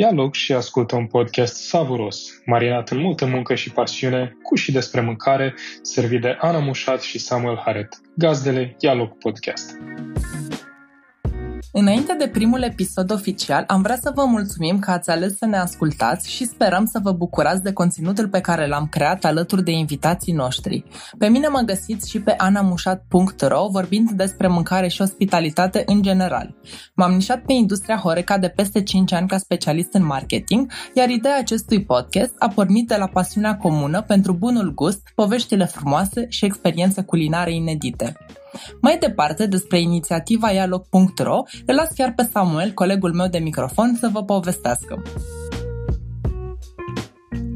Ia loc și ascultă un podcast savuros, marinat în multă muncă și pasiune, cu și despre mâncare, servit de Ana Mușat și Samuel Haret, gazdele Ia loc podcast. Înainte de primul episod oficial, am vrea să vă mulțumim că ați ales să ne ascultați și sperăm să vă bucurați de conținutul pe care l-am creat alături de invitații noștri. Pe mine mă găsiți și pe anamușat.ro vorbind despre mâncare și ospitalitate în general. M-am nișat pe industria Horeca de peste 5 ani ca specialist în marketing, iar ideea acestui podcast a pornit de la pasiunea comună pentru bunul gust, poveștile frumoase și experiențe culinare inedite. Mai departe, despre inițiativa ialoc.ro, îl las chiar pe Samuel, colegul meu de microfon, să vă povestească.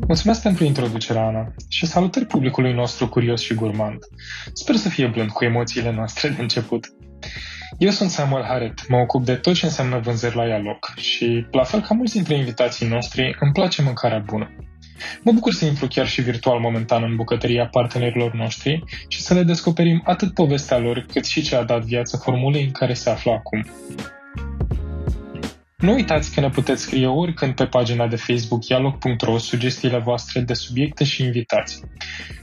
Mulțumesc pentru introducerea, Ana, și salutări publicului nostru curios și gurmand. Sper să fie blând cu emoțiile noastre de început. Eu sunt Samuel Haret, mă ocup de tot ce înseamnă vânzări la Ialoc și, la fel ca mulți dintre invitații noștri, îmi place mâncarea bună. Mă bucur să intru chiar și virtual momentan în bucătăria partenerilor noștri și să le descoperim atât povestea lor, cât și ce a dat viață formulei în care se află acum. Nu uitați că ne puteți scrie oricând pe pagina de Facebook ialog.ro sugestiile voastre de subiecte și invitații.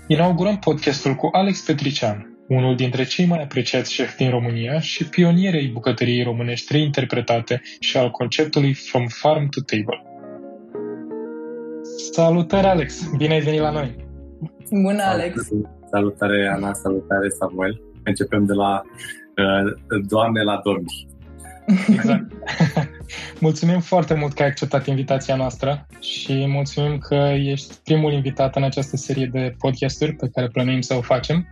Inaugurăm podcastul cu Alex Petrician, unul dintre cei mai apreciați șefi din România și pionierei bucătăriei românești reinterpretate și al conceptului From Farm to Table. Salutare, Alex! Bine ai venit la noi! Bună, Alex! Salutare, Ana! Salutare, Samuel! Începem de la uh, doamne la domni. Exact. mulțumim foarte mult că ai acceptat invitația noastră și mulțumim că ești primul invitat în această serie de podcasturi pe care plănuim să o facem.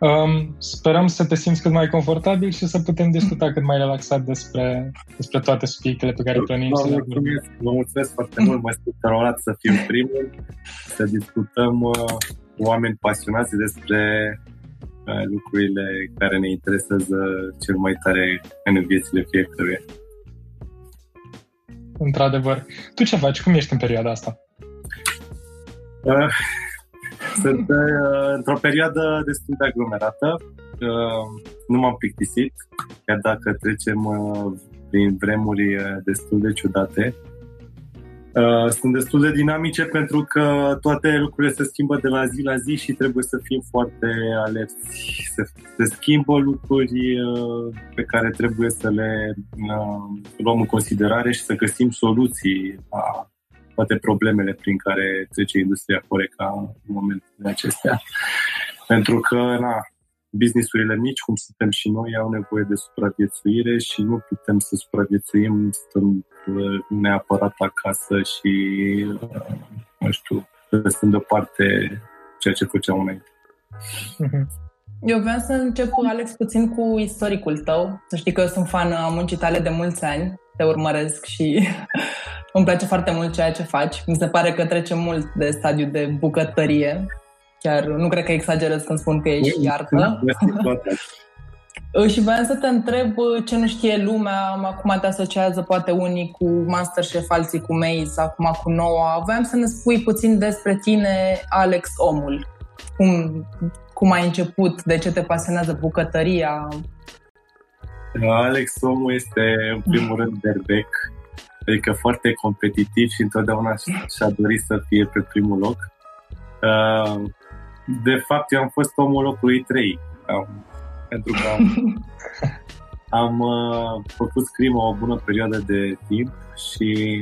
Um, sperăm să te simți cât mai confortabil și să putem discuta cât mai relaxat despre, despre toate subiectele pe care plănuim să le vorbim. Vă mulțumesc foarte mult, mă simt onorat să fiu primul, să discutăm uh, cu oameni pasionați despre uh, lucrurile care ne interesează cel mai tare în viețile fiecăruia. Într-adevăr. Tu ce faci? Cum ești în perioada asta? Uh, sunt uh, într-o perioadă destul de aglomerată. Uh, nu m-am plictisit, chiar dacă trecem uh, prin vremuri uh, destul de ciudate. Uh, sunt destul de dinamice pentru că toate lucrurile se schimbă de la zi la zi și trebuie să fim foarte alerți. Se, se schimbă lucruri uh, pe care trebuie să le uh, luăm în considerare și să găsim soluții la toate problemele prin care trece industria Horeca în momentele acestea. Pentru că, na, businessurile mici, cum suntem și noi, au nevoie de supraviețuire și nu putem să supraviețuim stând uh, neapărat acasă și, uh, nu știu, lăsând deoparte ceea ce făceam înainte. Mhm. Eu vreau să încep, Alex, puțin cu istoricul tău. Să știi că eu sunt fan a muncii tale de mulți ani, te urmăresc și îmi place foarte mult ceea ce faci. Mi se pare că trece mult de stadiu de bucătărie. Chiar nu cred că exagerez când spun că ești iartă. Și vreau să te întreb ce nu știe lumea, acum te asociază poate unii cu Masterchef, alții cu Maze, acum cu Noua. Vreau să ne spui puțin despre tine, Alex Omul. Cum, cum ai început, de ce te pasionează bucătăria? Alex Omul este, în primul rând, berbec adică foarte competitiv și întotdeauna și-a dorit să fie pe primul loc. Uh, de fapt, eu am fost omul locului 3, pentru că am, am uh, făcut scrimă o bună perioadă de timp și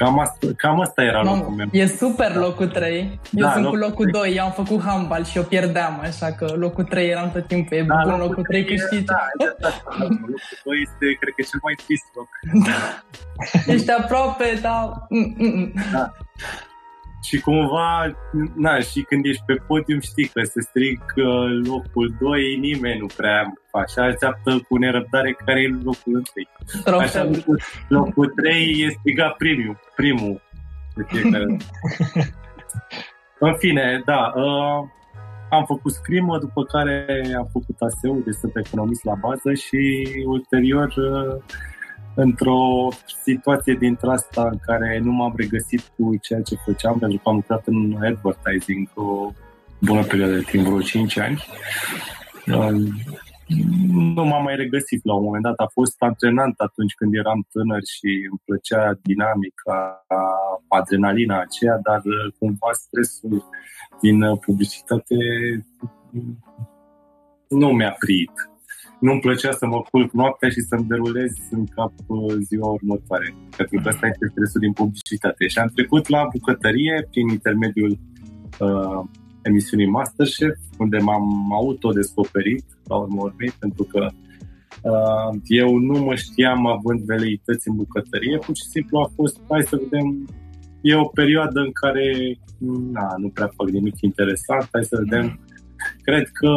Cam asta, cam asta era Mamă, locul meu. E super locul 3. Eu da, sunt cu locul 3. 2, eu am făcut handbal și eu pierdeam, așa că locul 3 eram tot timpul. E da, bun locul, locul 3 câștigi. Da, exact. locul 2 este, cred că, cel mai trist loc. Da. Ești aproape, da. Mm-mm. da. Și cumva, na, și când ești pe podium știi că se strig locul 2, nimeni nu prea așa așteaptă cu nerăbdare care e locul 1. Așa, locul, locul 3 e strigat primul, primul de fiecare În fine, da, uh, am făcut scrimă, după care am făcut ASEU, deci sunt economist la bază și ulterior uh, într-o situație dintre asta în care nu m-am regăsit cu ceea ce făceam, pentru că am lucrat în advertising o bună perioadă de timp, vreo 5 ani. nu m-am mai regăsit la un moment dat. A fost antrenant atunci când eram tânăr și îmi plăcea dinamica, adrenalina aceea, dar cumva stresul din publicitate nu mi-a prit. Nu-mi plăcea să mă culc noaptea și să-mi derulez în cap uh, ziua următoare. Pentru că ăsta este stresul din publicitate. Și am trecut la bucătărie prin intermediul uh, emisiunii Masterchef, unde m-am autodescoperit la urmă urmei, pentru că uh, eu nu mă știam având veleități în bucătărie, pur și simplu a fost, hai să vedem, e o perioadă în care na, nu prea fac nimic interesant, hai să vedem. Cred că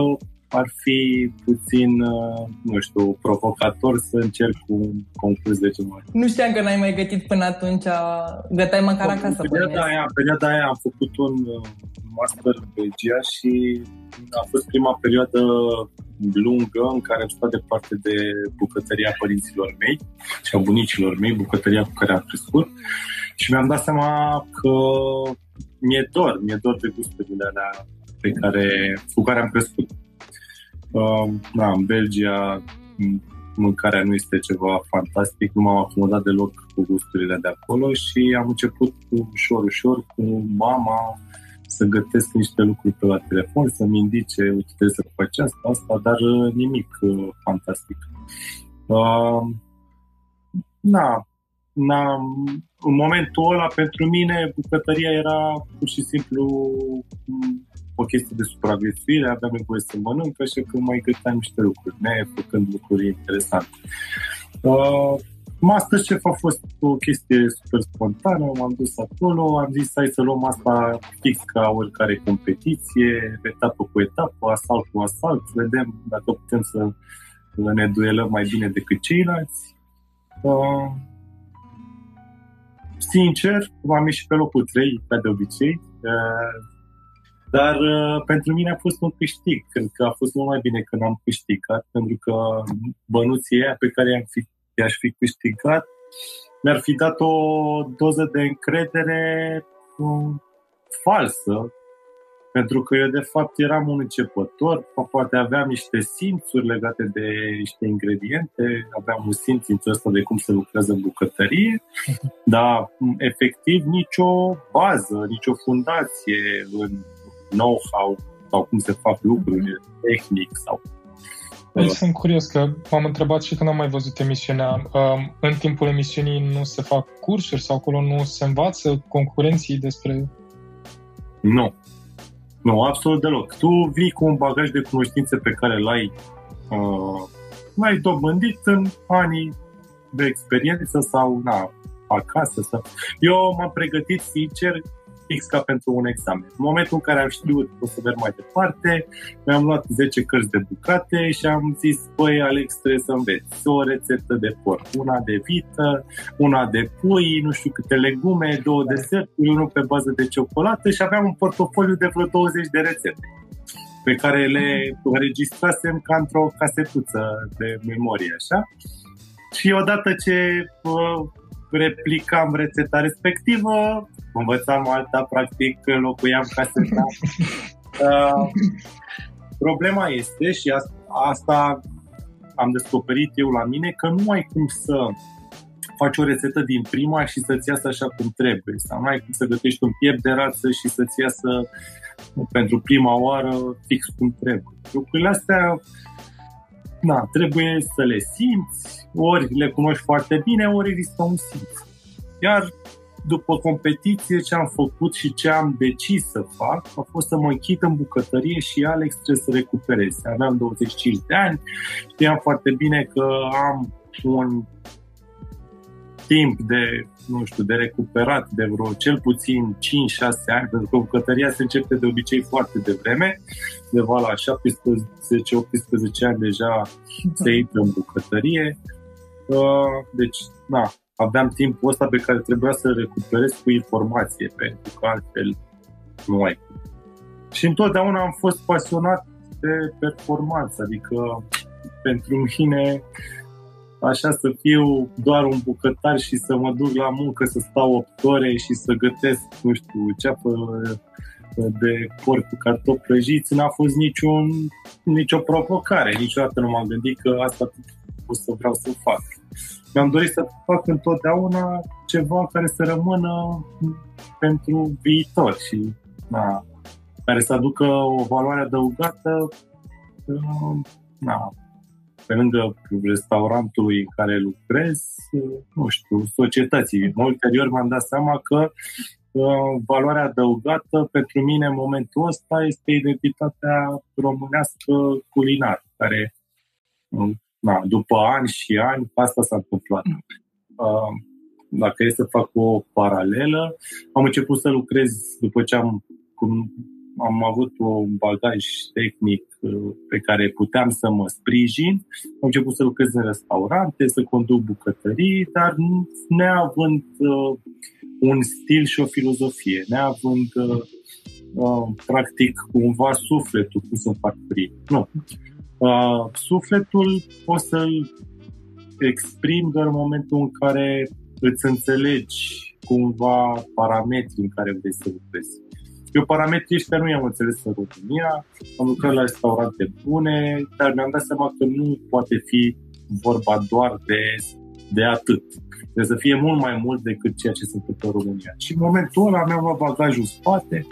ar fi puțin, uh, nu știu, provocator să încerc cu concurs de genul Nu știam că n-ai mai gătit până atunci, gătai măcar acasă. Perioada aia, perioada aia am făcut un uh, master în Belgia și a fost prima perioadă lungă în care am stat departe de bucătăria părinților mei și a bunicilor mei, bucătăria cu care am crescut și mi-am dat seama că mi-e dor, mi-e dor de gusturile alea pe care, cu care am crescut. Uh, da, în Belgia mâncarea nu este ceva fantastic, nu m-am acomodat deloc cu gusturile de acolo și am început cu ușor, ușor cu mama să gătesc niște lucruri pe la telefon, să-mi indice, uite, trebuie să faci asta, asta, dar uh, nimic uh, fantastic. Uh, na, na, în momentul ăla, pentru mine, bucătăria era pur și simplu o chestie de supraviețuire, aveam nevoie să mănânc, așa că mai găteam niște lucruri, ne făcând lucruri interesante. Uh, Masterchef a fost o chestie super spontană, m-am dus acolo, am zis hai să luăm asta fix ca oricare competiție, etapă cu etapă, asalt cu asalt, vedem dacă putem să ne duelăm mai bine decât ceilalți. Uh, sincer, am ieșit pe locul 3, ca de obicei, uh, dar uh, pentru mine a fost un câștig. Cred că a fost mult mai bine când am câștigat, pentru că bănuții aia pe care i-am fi, i-aș fi câștigat mi-ar fi dat o doză de încredere um, falsă, pentru că eu de fapt eram un începător, poate aveam niște simțuri legate de niște ingrediente, aveam un simț în ăsta de cum se lucrează în bucătărie, dar efectiv nicio bază, nicio fundație în know-how sau cum se fac lucruri, tehnic sau deci sunt curios că m-am întrebat și când am mai văzut emisiunea, um, în timpul emisiunii nu se fac cursuri sau acolo nu se învață concurenții despre... Nu. Nu, absolut deloc. Tu vii cu un bagaj de cunoștințe pe care l-ai uh, l-ai dobândit în anii de experiență sau na, acasă. Sau... Eu m-am pregătit, sincer, fix ca pentru un examen. În momentul în care am știut că o să merg mai departe, mi-am luat 10 cărți de bucate și am zis, băi, Alex, trebuie să înveți o rețetă de porc, una de vită, una de pui, nu știu câte legume, două deserturi, unul pe bază de ciocolată și aveam un portofoliu de vreo 20 de rețete pe care le înregistrasem ca într-o casetuță de memorie, așa. Și odată ce uh, replicam rețeta respectivă, învățam alta, practic locuiam caseta. uh, problema este, și asta, asta am descoperit eu la mine, că nu ai cum să faci o rețetă din prima și să-ți iasă așa cum trebuie. Sau nu ai cum să gătești un piept de rață și să-ți iasă pentru prima oară fix cum trebuie. Lucrurile astea na, trebuie să le simți, ori le cunoști foarte bine, ori există un simț. Iar după competiție, ce am făcut și ce am decis să fac a fost să mă închid în bucătărie și Alex trebuie să recupereze. Aveam 25 de ani, știam foarte bine că am un timp de, nu știu, de recuperat de vreo cel puțin 5-6 ani, pentru că bucătăria se începe de obicei foarte devreme, undeva la 17-18 ani deja se intră în bucătărie. Uh, deci, na, aveam timpul ăsta pe care trebuia să recuperez cu informație, pentru că altfel nu ai. Și întotdeauna am fost pasionat de performanță, adică pentru mine așa să fiu doar un bucătar și să mă duc la muncă, să stau 8 ore și să gătesc, nu știu, ceapă de porc cu cartofi prăjiți n-a fost niciun, nicio provocare. Niciodată nu m-am gândit că asta o să vreau să fac. Mi-am dorit să fac întotdeauna ceva care să rămână pentru viitor și na, care să aducă o valoare adăugată na, pe lângă restaurantului în care lucrez, nu știu, societății. Ulterior m-am dat seama că uh, valoarea adăugată pentru mine în momentul ăsta este identitatea românească culinar, care uh, na, după ani și ani asta s-a întâmplat. Uh, dacă e să fac o paralelă, am început să lucrez după ce am am avut un bagaj tehnic uh, pe care puteam să mă sprijin. Am început să lucrez în restaurante, să conduc bucătării, dar neavând uh, un stil și o filozofie, neavând uh, uh, practic cumva sufletul cum să fac prim. Nu. Uh, sufletul o să-l exprim doar în momentul în care îți înțelegi cumva parametrii în care vrei să lucrezi. Eu parametrii ăștia nu i-am înțeles în România, am lucrat la restaurante bune, dar mi-am dat seama că nu poate fi vorba doar de, de atât. Trebuie să fie mult mai mult decât ceea ce se întâmplă în România. Și în momentul ăla mi-am luat bagajul în spate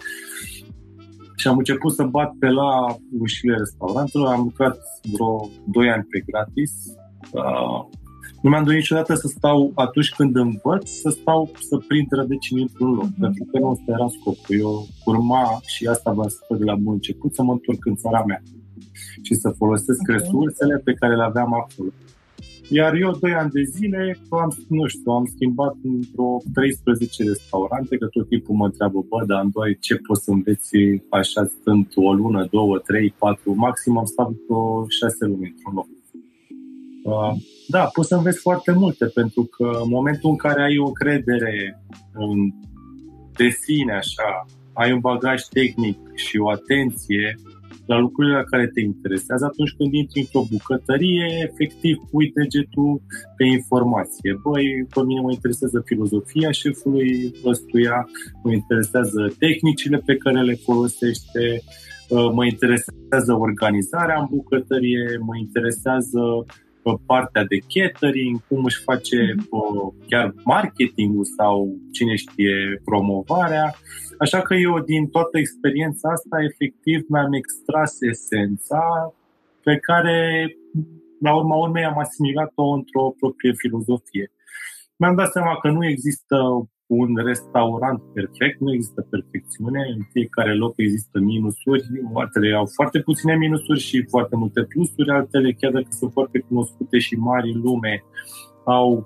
și am început să bat pe la ușile restaurantelor. Am lucrat vreo 2 ani pe gratis. Uh, nu mi-am dorit niciodată să stau atunci când învăț, să stau să prind rădăcini într-un loc, mm-hmm. pentru că nu ăsta era scopul. Eu urma, și asta vă spun de la bun început, să mă întorc în țara mea și să folosesc okay. resursele pe care le aveam acolo. Iar eu, doi ani de zile, am, nu știu, am schimbat într-o 13 restaurante, că tot timpul mă întreabă, bă, dar doi ce poți să înveți așa stând o lună, două, trei, patru, maxim am stat vreo șase luni într-un loc. Uh, da, poți să înveți foarte multe, pentru că în momentul în care ai o credere în de sine, așa, ai un bagaj tehnic și o atenție la lucrurile la care te interesează, atunci când intri într-o bucătărie, efectiv pui degetul pe informație. Băi, pe mine mă interesează filozofia șefului ăstuia, mă interesează tehnicile pe care le folosește, mă interesează organizarea în bucătărie, mă interesează pe partea de catering, cum își face uh, chiar marketingul sau cine știe promovarea. Așa că eu din toată experiența asta efectiv mi-am extras esența pe care la urma urmei am asimilat-o într-o proprie filozofie. Mi-am dat seama că nu există un restaurant perfect, nu există perfecțiune, în fiecare loc există minusuri, altele au foarte puține minusuri și foarte multe plusuri, altele, chiar dacă sunt foarte cunoscute și mari în lume, au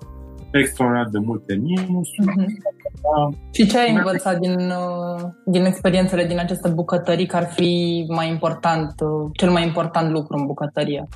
extraordinar de multe minusuri. Uh-huh. Și ce ai învățat din, uh, din experiențele din aceste bucătării că ar fi mai important, uh, cel mai important lucru în bucătărie?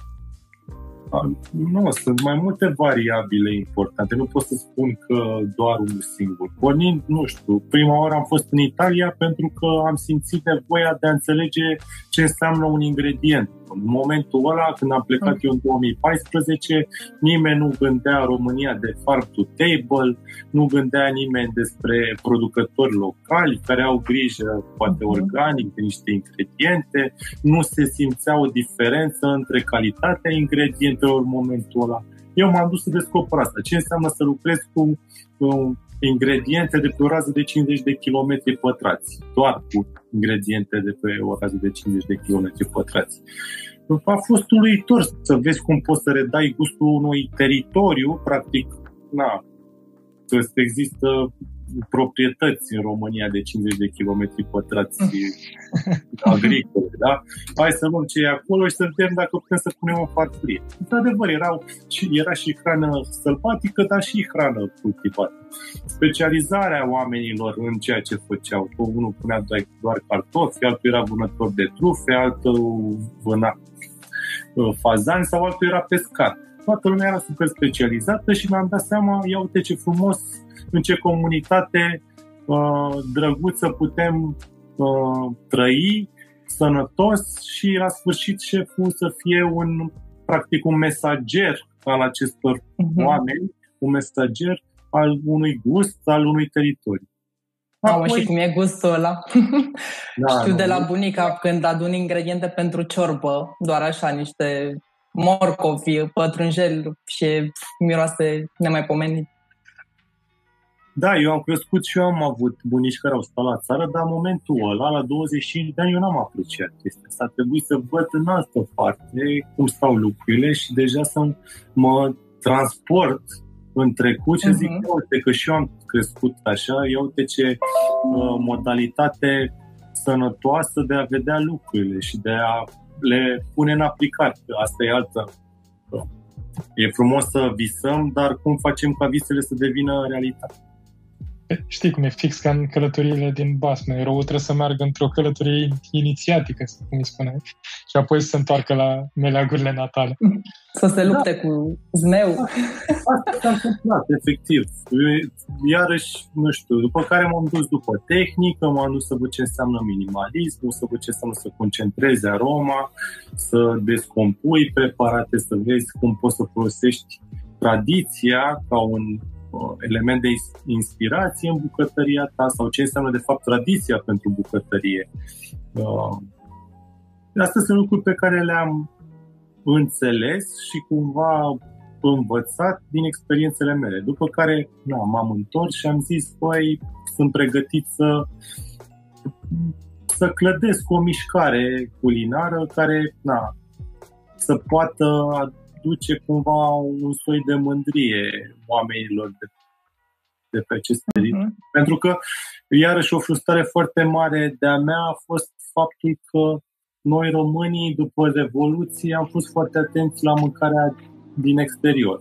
Nu, sunt mai multe variabile importante. Nu pot să spun că doar unul singur. Pornind, nu știu, prima oară am fost în Italia pentru că am simțit nevoia de a înțelege ce înseamnă un ingredient. În momentul ăla, când am plecat eu în 2014, nimeni nu gândea România de farm to table, nu gândea nimeni despre producători locali care au grijă, poate mhm. organic, de niște ingrediente, nu se simțea o diferență între calitatea ingredientelor în momentul ăla. Eu m-am dus să descoper asta. Ce înseamnă să lucrez cu ingrediente de pe o rază de 50 de km pătrați. Doar cu ingrediente de pe o rază de 50 de km pătrați. A fost uluitor să vezi cum poți să redai gustul unui teritoriu, practic, na, să există proprietăți în România de 50 de km pătrați agricole, da? Hai să luăm ce e acolo și să vedem dacă putem să punem o farfurie. Într-adevăr, erau, era și hrană sălbatică, dar și hrană cultivată. Specializarea oamenilor în ceea ce făceau. Unul punea doar cartofi, altul era vânător de trufe, altul vâna uh, fazani sau altul era pescar. Toată lumea era super specializată și mi-am dat seama, ia uite ce frumos în ce comunitate uh, drăguță putem uh, trăi, sănătos și la sfârșit șeful să fie un practic un mesager al acestor uh-huh. oameni, un mesager al unui gust, al unui teritoriu. Apoi... și cum e gustul ăla. Da, Știu nu, de la bunica când adun ingrediente pentru ciorbă, doar așa, niște morcovi, pătrunjel și miroase nemaipomenit. Da, eu am crescut și eu am avut bunici care au stat la țară, dar în momentul ăla, la 25 de ani, eu n-am apreciat chestia asta. A trebuit să văd în altă parte cum stau lucrurile și deja să mă transport în trecut și uh-huh. zic, mhm. uite că și eu am crescut așa, ia uite ce uh, modalitate sănătoasă de a vedea lucrurile și de a le pune în aplicare. Asta e altă. E frumos să visăm, dar cum facem ca visele să devină realitate? Știi cum e fix ca în călătoriile din Basme. Eroul trebuie să meargă într-o călătorie inițiatică, cum îi spune, și apoi să se întoarcă la meleagurile natale. Să se lupte da. cu zmeu. Asta s-a întâmplat, efectiv. Iarăși, nu știu, după care m-am dus după tehnică, m-am dus să văd ce înseamnă minimalism, să văd ce înseamnă să concentrezi aroma, să descompui preparate, să vezi cum poți să folosești tradiția ca un Uh, element de inspirație în bucătăria ta sau ce înseamnă de fapt tradiția pentru bucătărie. Uh, astea sunt lucruri pe care le-am înțeles și cumva învățat din experiențele mele. După care na, m-am întors și am zis, băi, sunt pregătit să să clădesc o mișcare culinară care na, să poată duce cumva un soi de mândrie oamenilor de, de pe acest teritoriu. Uh-huh. Pentru că, iarăși, o frustrare foarte mare de-a mea a fost faptul că noi românii, după Revoluție, am fost foarte atenți la mâncarea din exterior.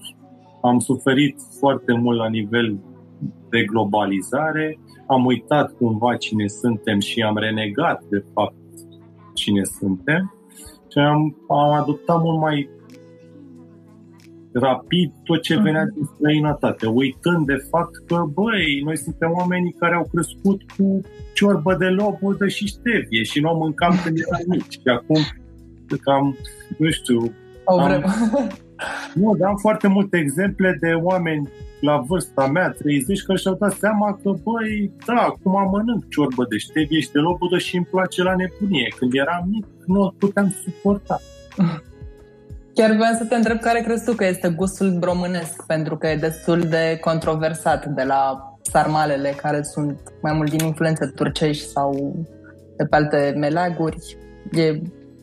Am suferit foarte mult la nivel de globalizare, am uitat cumva cine suntem și am renegat, de fapt, cine suntem și am, am adoptat mult mai rapid tot ce venea mhm. din străinătate, uitând de fapt că, băi, noi suntem oamenii care au crescut cu ciorbă de lobodă și ștevie și nu o mâncam când eram mici. Și acum, cam, nu știu... O am, nu, dar am foarte multe exemple de oameni la vârsta mea, 30, care și-au dat seama că, băi, da, acum mănânc ciorbă de ștevie și de lobodă și îmi place la nebunie. Când eram mic, nu o puteam suporta. Chiar vreau să te întreb care crezi tu că este gustul românesc, pentru că e destul de controversat de la sarmalele care sunt mai mult din influențe turcești sau de pe alte meleaguri. E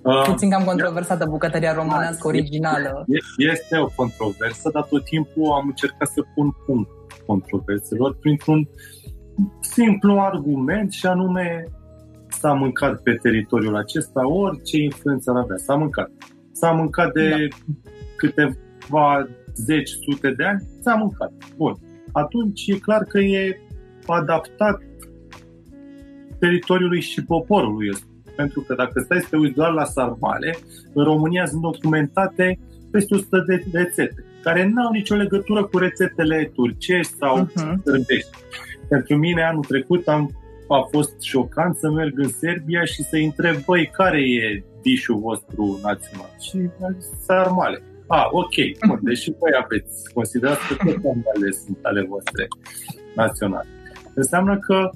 uh, puțin cam controversată bucătăria românească da, originală. Este o controversă, dar tot timpul am încercat să pun punct controverselor printr-un simplu argument și anume s-a mâncat pe teritoriul acesta orice influență ar avea. S-a mâncat. S-a mâncat de da. câteva zeci, sute de ani, s-a mâncat. Bun. Atunci e clar că e adaptat teritoriului și poporului ăsta. Pentru că dacă stai să te uiți doar la sarmale, în România sunt documentate peste 100 de rețete, care nu au nicio legătură cu rețetele turcești sau uh-huh. sărbești. Pentru mine, anul trecut, am, a fost șocant să merg în Serbia și să întreb, băi, care e dișul vostru național. Și sarmale. A, ah, ok, bun, deși voi aveți, considerați că toate animalele sunt ale voastre naționale. Înseamnă că,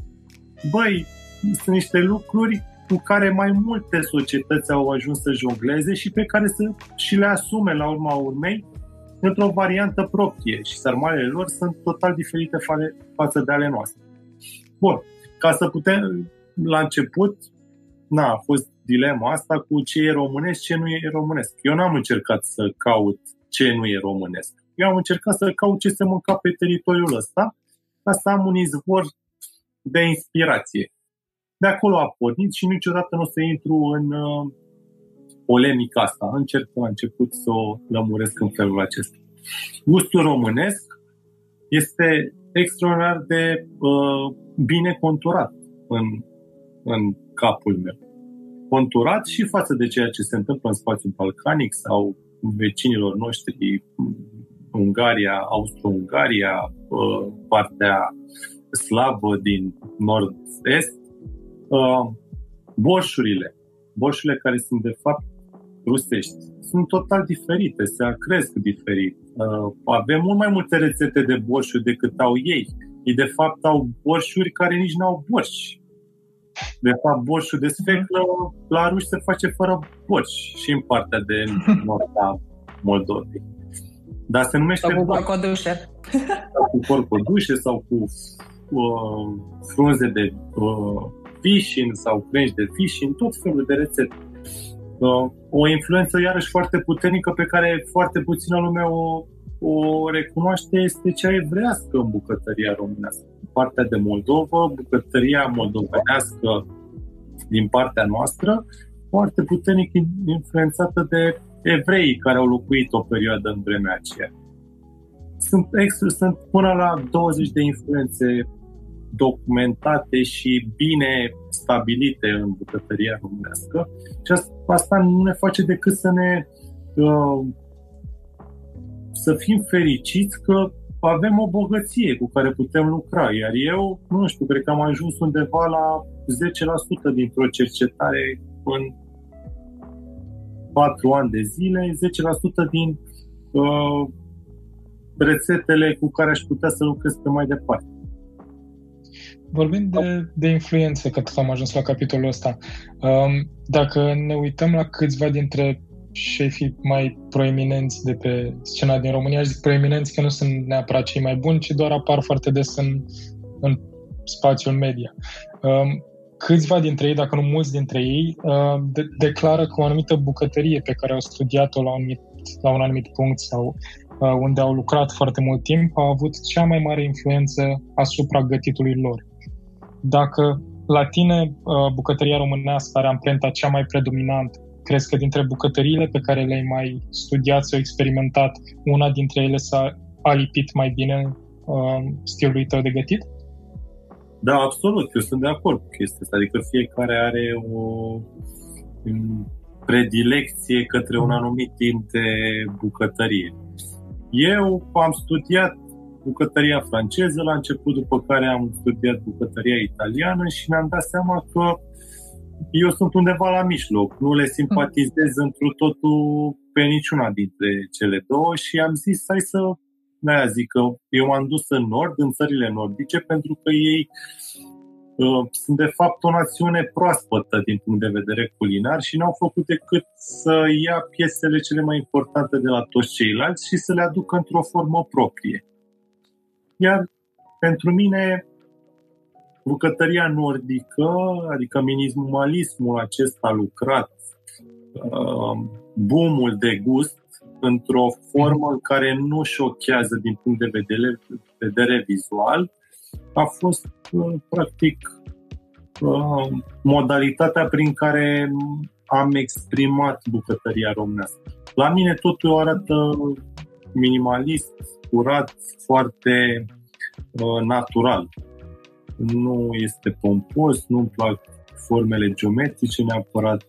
băi, sunt niște lucruri cu care mai multe societăți au ajuns să jongleze și pe care să și le asume la urma urmei într-o variantă proprie și sarmalele lor sunt total diferite față de ale noastre. Bun, ca să putem, la început, na, a fost dilema asta cu ce e românesc, ce nu e românesc. Eu n-am încercat să caut ce nu e românesc. Eu am încercat să caut ce se mânca pe teritoriul ăsta ca să am un izvor de inspirație. De acolo a pornit și niciodată nu o să intru în uh, polemica asta. Încerc la început să o lămuresc în felul acesta. Gustul românesc este extraordinar de uh, bine conturat în, în capul meu. Conturat și față de ceea ce se întâmplă în spațiul balcanic sau vecinilor noștri, Ungaria, Austro-Ungaria, partea slavă din nord-est, borșurile, borșurile care sunt de fapt rusești, sunt total diferite, se cresc diferit. Avem mult mai multe rețete de borșuri decât au ei ei de fapt au borșuri care nici nu au borși. De fapt, borșul de sfeclă la ruși se face fără borș și în partea de nord a Moldovei. Dar se numește... Sau cu corcodușe. Sau cu corcodușe sau cu uh, frunze de uh, fishing sau crânci de fishing, tot felul de rețete. Uh, o influență iarăși foarte puternică pe care foarte puțină lume o, o recunoaște este cea evrească în bucătăria românească. Partea de Moldova, bucătăria moldovenească din partea noastră, foarte puternic influențată de evrei care au locuit o perioadă în vremea aceea. Sunt, sunt până la 20 de influențe documentate și bine stabilite în bucătăria românească și asta nu ne face decât să ne uh, să fim fericiți că avem o bogăție cu care putem lucra. Iar eu, nu știu, cred că am ajuns undeva la 10% dintr-o cercetare în 4 ani de zile, 10% din uh, rețetele cu care aș putea să lucrez pe mai departe. Vorbind de, de influență, că tot am ajuns la capitolul ăsta, um, dacă ne uităm la câțiva dintre șefii mai proeminenți de pe scena din România, aș zic proeminenți că nu sunt neapărat cei mai buni, ci doar apar foarte des în, în spațiul media. Um, câțiva dintre ei, dacă nu mulți dintre ei, uh, de- declară că o anumită bucătărie pe care au studiat-o la un anumit, la un anumit punct sau uh, unde au lucrat foarte mult timp, a avut cea mai mare influență asupra gătitului lor. Dacă la tine uh, bucătăria românească are amprenta cea mai predominantă, crezi că dintre bucătăriile pe care le-ai mai studiat sau experimentat, una dintre ele s-a alipit mai bine uh, stilului tău de gătit? Da, absolut. Eu sunt de acord cu chestia asta. Adică fiecare are o predilecție către un anumit timp de bucătărie. Eu am studiat bucătăria franceză la început, după care am studiat bucătăria italiană și mi-am dat seama că eu sunt undeva la mijloc. Nu le simpatizez într totul pe niciuna dintre cele două și am zis hai să de zic că eu m-am dus în nord, în țările nordice, pentru că ei uh, sunt de fapt o națiune proaspătă din punct de vedere culinar și n-au făcut decât să ia piesele cele mai importante de la toți ceilalți și să le aducă într-o formă proprie. Iar pentru mine, bucătăria nordică, adică minimalismul acesta lucrat, uh, boomul de gust, într-o formă care nu șochează din punct de vedere, vedere vizual, a fost uh, practic uh, modalitatea prin care am exprimat bucătăria românească. La mine totul arată minimalist, curat, foarte uh, natural. Nu este pompos, nu-mi plac formele geometrice neapărat,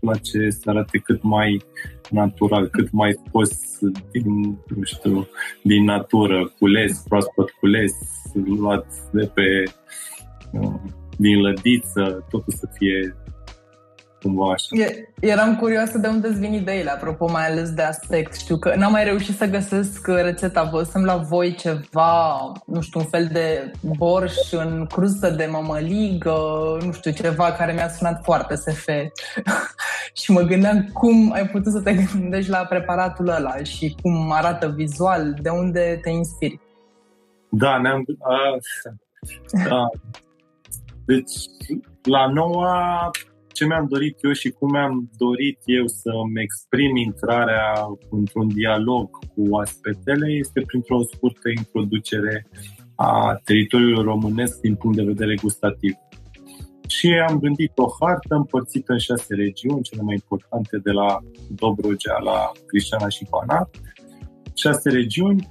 place să arate cât mai natural, cât mai scos din, nu știu, din natură, cules, proaspăt cules, luat de pe uh, din lădiță, totul să fie cumva așa. Eram curioasă de unde îți vin ideile, apropo mai ales de aspect. Știu că n-am mai reușit să găsesc rețeta. Văzusem la voi ceva, nu știu, un fel de borș în crustă de mămăligă, nu știu, ceva care mi-a sunat foarte SF. și mă gândeam cum ai putut să te gândești la preparatul ăla și cum arată vizual, de unde te inspiri. Da, ne-am... A, da. Deci, la noua ce mi-am dorit eu și cum mi-am dorit eu să-mi exprim intrarea într-un dialog cu aspetele este printr-o scurtă introducere a teritoriului românesc din punct de vedere gustativ. Și am gândit o hartă împărțită în șase regiuni, cele mai importante de la Dobrogea la Cristiana și Banat. Șase regiuni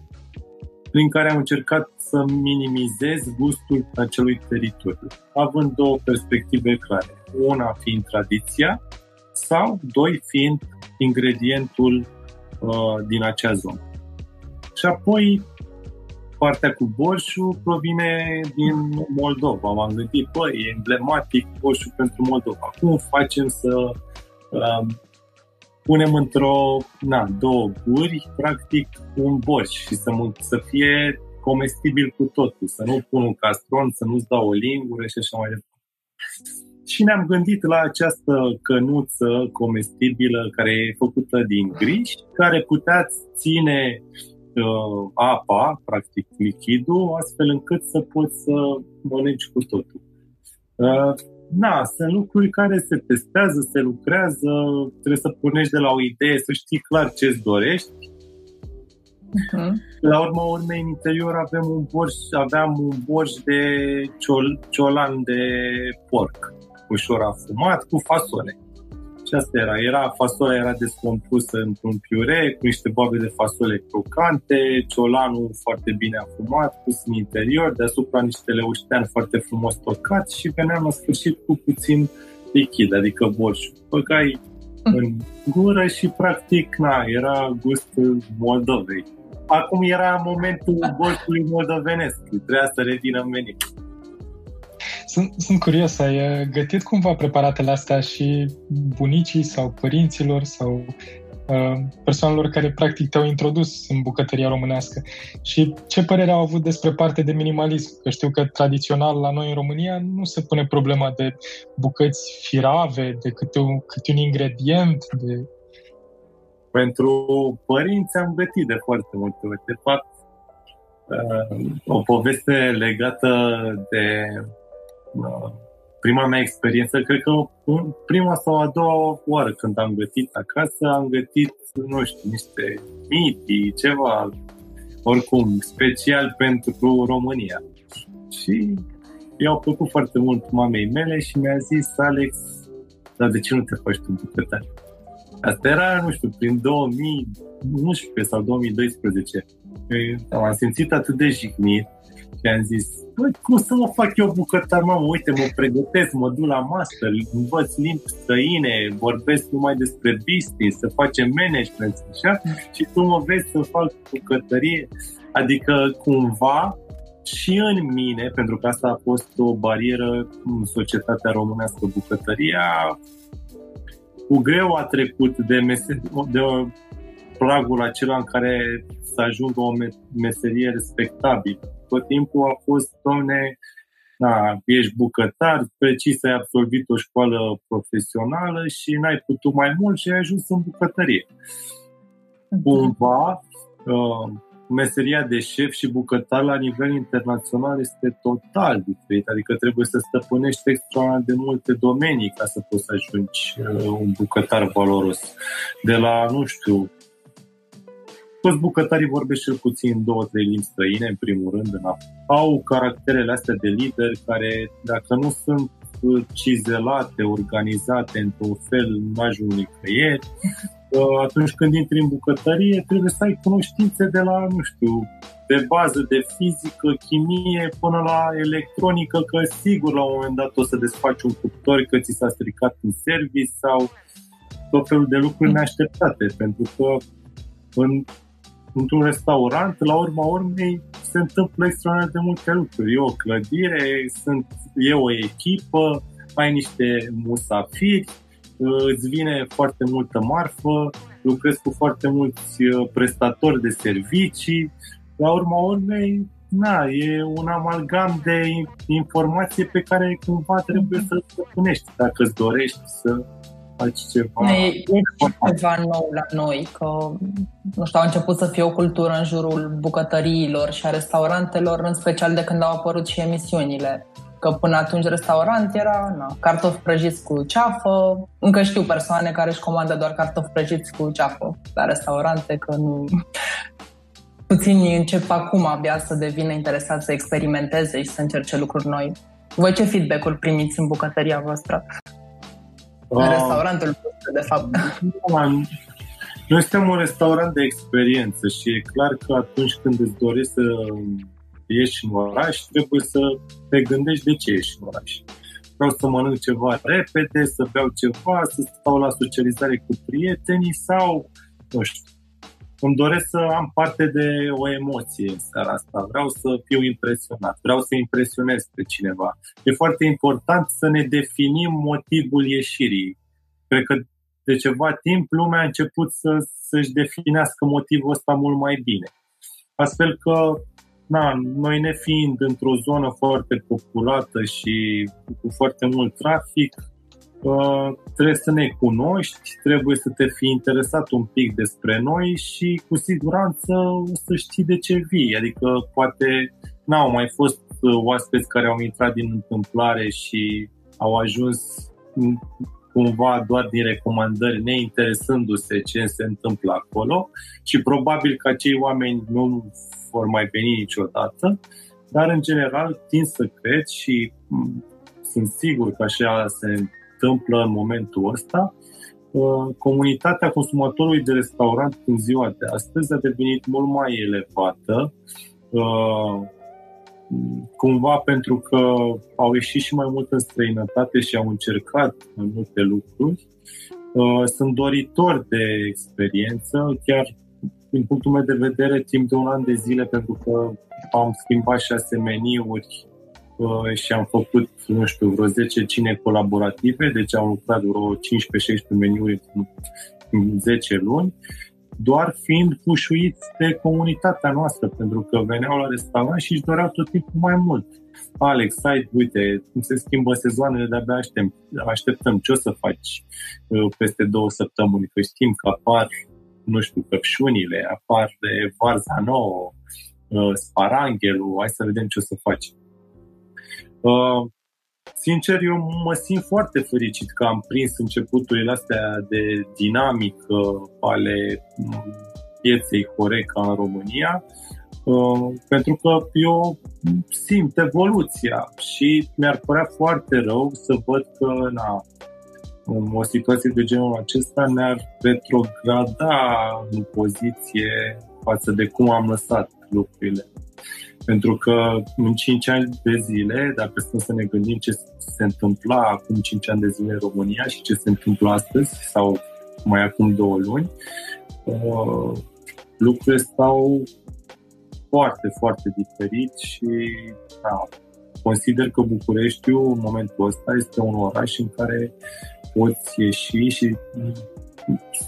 prin care am încercat să minimizez gustul acelui teritoriu, având două perspective clare una fiind tradiția sau doi fiind ingredientul uh, din acea zonă. Și apoi partea cu borșul provine din Moldova. M-am gândit, băi, e emblematic borșul pentru Moldova. Cum facem să uh, punem într-o, na, două guri, practic, un borș și să, să fie comestibil cu totul, să nu pun un castron, să nu-ți dau o lingură și așa mai departe. Și ne-am gândit la această cănuță comestibilă care e făcută din griș, care putea ține uh, apa, practic lichidul, astfel încât să poți să mănânci cu totul. Uh, na, sunt lucruri care se testează, se lucrează, trebuie să punești de la o idee, să știi clar ce îți dorești. Uh-huh. La urma urmei, în interior avem un borș, aveam un borș de ciol, ciolan de porc, ușor afumat, cu fasole. Și asta era. era fasolea era descompusă într-un piure cu niște boabe de fasole crocante, ciolanul foarte bine afumat, pus în interior, deasupra niște leuștean foarte frumos tocat și veneam la sfârșit cu puțin lichid, adică borșul. Băgai în gură și practic, na, era gustul Moldovei. Acum era momentul borșului moldovenesc, trebuia să revină în meniu. Sunt, sunt curios, ai gătit cumva preparatele astea și bunicii sau părinților sau uh, persoanelor care practic te-au introdus în bucătăria românească și ce părere au avut despre partea de minimalism? Că știu că tradițional la noi în România nu se pune problema de bucăți firave, de câte un, câte un ingredient, de... Pentru părinți am gătit de foarte multe ori. De fapt, uh, o poveste legată de prima mea experiență, cred că prima sau a doua oară când am gătit acasă, am gătit, nu știu, niște miti, ceva, oricum, special pentru România. Și i-au plăcut foarte mult mamei mele și mi-a zis, Alex, dar de ce nu te faci tu bucătar? Asta era, nu știu, prin 2011 sau 2012. Eu am simțit atât de jignit și am zis, Băi, cum să mă fac eu bucătar, mamă? Uite, mă pregătesc, mă duc la master, învăț limbi străine, vorbesc numai despre business, să facem management, așa, și tu mă vezi să fac bucătărie. Adică, cumva, și în mine, pentru că asta a fost o barieră în societatea românească, bucătăria, cu greu a trecut de, mese- de pragul acela în care să ajungă o meserie respectabilă tot timpul a fost, domne, da, ești bucătar, precis ai absolvit o școală profesională și n-ai putut mai mult și ai ajuns în bucătărie. Cumva, uh, meseria de șef și bucătar la nivel internațional este total diferit, adică trebuie să stăpânești extra de multe domenii ca să poți să ajungi uh, un bucătar valoros. De la, nu știu, toți bucătarii vorbesc cel puțin două, trei limbi străine, în primul rând, în au caracterele astea de lider care, dacă nu sunt cizelate, organizate într-un fel, nu ajung nicăieri. Atunci când intri în bucătărie, trebuie să ai cunoștințe de la, nu știu, de bază de fizică, chimie, până la electronică, că sigur la un moment dat o să desfaci un cuptor că ți s-a stricat în service sau tot felul de lucruri neașteptate, pentru că în într-un restaurant, la urma urmei, se întâmplă extraordinar de multe lucruri. E o clădire, sunt, e o echipă, ai niște musafiri, îți vine foarte multă marfă, lucrezi cu foarte mulți uh, prestatori de servicii. La urma urmei, na, e un amalgam de informație pe care cumva trebuie să-l stăpânești dacă îți dorești să faci ceva. E, e ceva nou la noi, că nu știu, a început să fie o cultură în jurul bucătăriilor și a restaurantelor, în special de când au apărut și emisiunile. Că până atunci restaurant era na, cartofi prăjiți cu ceafă. Încă știu persoane care își comandă doar cartofi prăjiți cu ceafă la restaurante, că nu... Puțini încep acum abia să devină interesați să experimenteze și să încerce lucruri noi. Voi ce feedback-uri primiți în bucătăria voastră? În restaurantul vostru, de fapt. Noi suntem un restaurant de experiență și e clar că atunci când îți dorești să ieși în oraș, trebuie să te gândești de ce ieși în oraș. Vreau să mănânc ceva repede, să beau ceva, să stau la socializare cu prietenii sau, nu știu, îmi doresc să am parte de o emoție în seara asta. Vreau să fiu impresionat, vreau să impresionez pe cineva. E foarte important să ne definim motivul ieșirii. Cred că de ceva timp lumea a început să, să-și definească motivul ăsta mult mai bine. Astfel că na, noi ne fiind într-o zonă foarte populată și cu foarte mult trafic, uh, trebuie să ne cunoști, trebuie să te fi interesat un pic despre noi și cu siguranță o să știi de ce vii. Adică poate n-au mai fost oaspeți care au intrat din întâmplare și au ajuns cumva doar din recomandări, neinteresându-se ce se întâmplă acolo și probabil că acei oameni nu vor mai veni niciodată, dar în general tind să cred și sunt sigur că așa se întâmplă în momentul ăsta, uh, comunitatea consumatorului de restaurant în ziua de astăzi a devenit mult mai elevată, uh, cumva pentru că au ieșit și mai mult în străinătate și au încercat mai multe lucruri. Uh, sunt doritori de experiență, chiar din punctul meu de vedere, timp de un an de zile, pentru că am schimbat șase meniuri uh, și am făcut, nu știu, vreo 10 cine colaborative, deci am lucrat vreo 15-16 meniuri în 10 luni doar fiind pușuiți de comunitatea noastră, pentru că veneau la restaurant și își doreau tot timpul mai mult. Alex, ai, uite, cum se schimbă sezoanele, de-abia așteptăm, așteptăm ce o să faci uh, peste două săptămâni, că știm că apar, nu știu, căpșunile, apar de varza nouă, uh, sparanghelul, hai să vedem ce o să faci. Uh, Sincer, eu mă simt foarte fericit că am prins începuturile astea de dinamică ale mm, pieței Horeca în România, uh, pentru că eu simt evoluția și mi-ar părea foarte rău să văd că na, o situație de genul acesta ne-ar retrograda în poziție față de cum am lăsat lucrurile. Pentru că în 5 ani de zile, dacă stăm să ne gândim ce se întâmpla acum 5 ani de zile în România și ce se întâmplă astăzi sau mai acum două luni, uh, lucrurile stau foarte, foarte diferit și da, consider că Bucureștiul în momentul ăsta este un oraș în care poți ieși și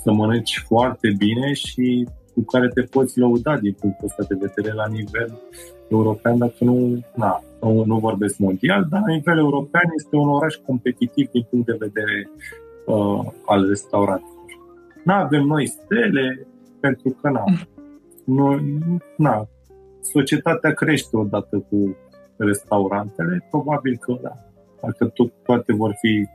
să mănânci foarte bine și cu care te poți lăuda din punctul ăsta de vedere la nivel european, dacă nu, na, nu, nu vorbesc mondial, dar la nivel european este un oraș competitiv din punct de vedere uh, al restaurantelor. Nu avem noi stele, pentru că na, nu, na, societatea crește odată cu restaurantele, probabil că da, dacă tot toate vor fi uh,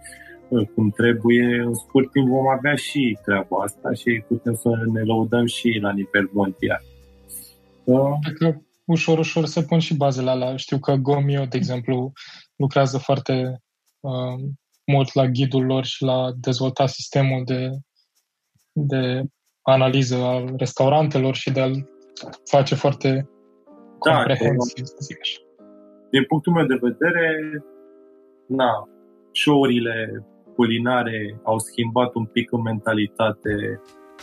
cum trebuie, în scurt timp vom avea și treaba asta și putem să ne lăudăm și la nivel mondial. Uh, ușor, ușor se pun și bazele alea. Știu că Gomio, de exemplu, lucrează foarte uh, mult la ghidul lor și la dezvolta sistemul de, de analiză al restaurantelor și de a-l face foarte da, comprehensiv, să zic așa. Din punctul meu de vedere, na, show-urile culinare au schimbat un pic în mentalitate